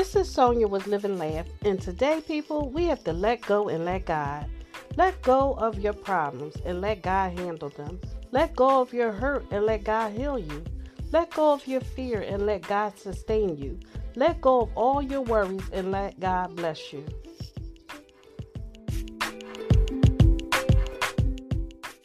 This is Sonia with Live and Laugh, and today, people, we have to let go and let God. Let go of your problems and let God handle them. Let go of your hurt and let God heal you. Let go of your fear and let God sustain you. Let go of all your worries and let God bless you.